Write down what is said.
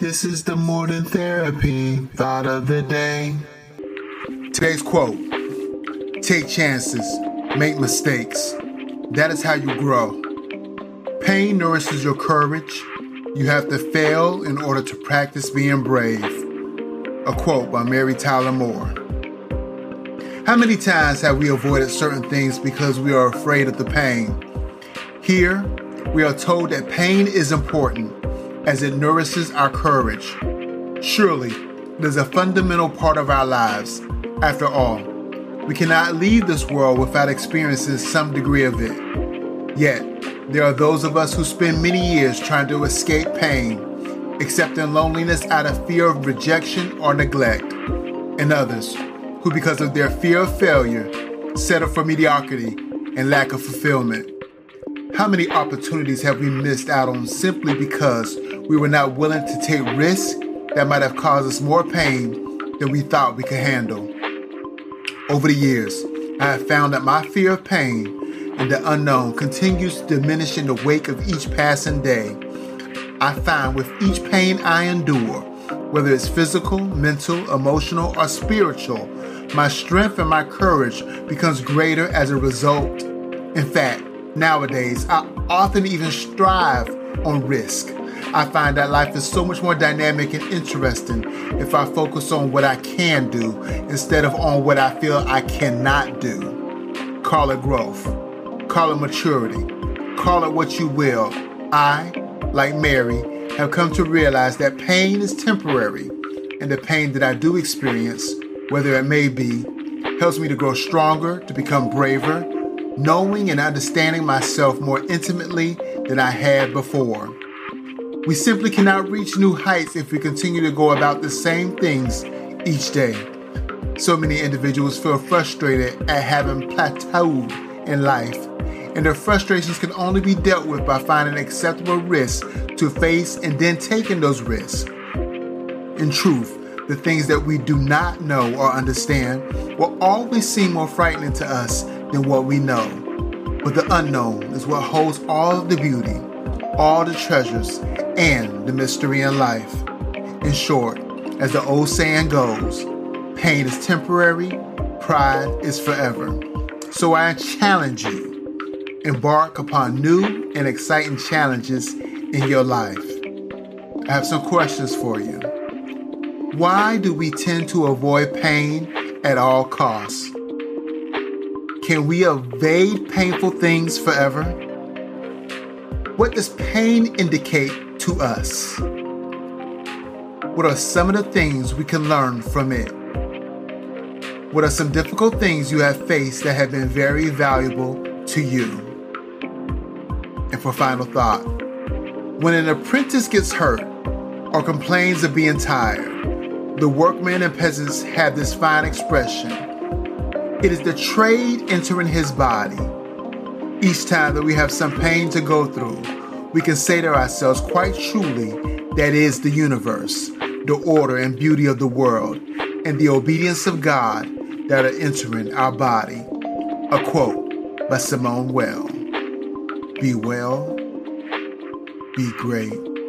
This is the than therapy thought of the day. Today's quote Take chances, make mistakes. That is how you grow. Pain nourishes your courage. You have to fail in order to practice being brave. A quote by Mary Tyler Moore. How many times have we avoided certain things because we are afraid of the pain? Here, we are told that pain is important as it nourishes our courage. Surely, it is a fundamental part of our lives. After all, we cannot leave this world without experiencing some degree of it. Yet, there are those of us who spend many years trying to escape pain, accepting loneliness out of fear of rejection or neglect, and others who, because of their fear of failure, settle for mediocrity and lack of fulfillment. How many opportunities have we missed out on simply because we were not willing to take risks that might have caused us more pain than we thought we could handle? Over the years, I have found that my fear of pain and the unknown continues to diminish in the wake of each passing day. I find with each pain I endure, whether it's physical, mental, emotional, or spiritual, my strength and my courage becomes greater as a result. In fact, nowadays, I often even strive on risk. I find that life is so much more dynamic and interesting if I focus on what I can do instead of on what I feel I cannot do. Call it growth. Call it maturity. Call it what you will. I, like Mary, have come to realize that pain is temporary, and the pain that I do experience, whether it may be, helps me to grow stronger, to become braver, knowing and understanding myself more intimately than I had before. We simply cannot reach new heights if we continue to go about the same things each day. So many individuals feel frustrated at having plateaued in life and their frustrations can only be dealt with by finding acceptable risks to face and then taking those risks. In truth, the things that we do not know or understand will always seem more frightening to us than what we know. But the unknown is what holds all of the beauty, all the treasures, and the mystery in life. In short, as the old saying goes, pain is temporary, pride is forever. So I challenge you embark upon new and exciting challenges in your life. I have some questions for you. Why do we tend to avoid pain at all costs? Can we evade painful things forever? What does pain indicate to us? What are some of the things we can learn from it? What are some difficult things you have faced that have been very valuable to you? And for final thought, when an apprentice gets hurt or complains of being tired, the workmen and peasants have this fine expression. It is the trade entering his body. Each time that we have some pain to go through, we can say to ourselves quite truly that is the universe, the order and beauty of the world, and the obedience of God that are entering our body. A quote by Simone Weil. Be well, be great.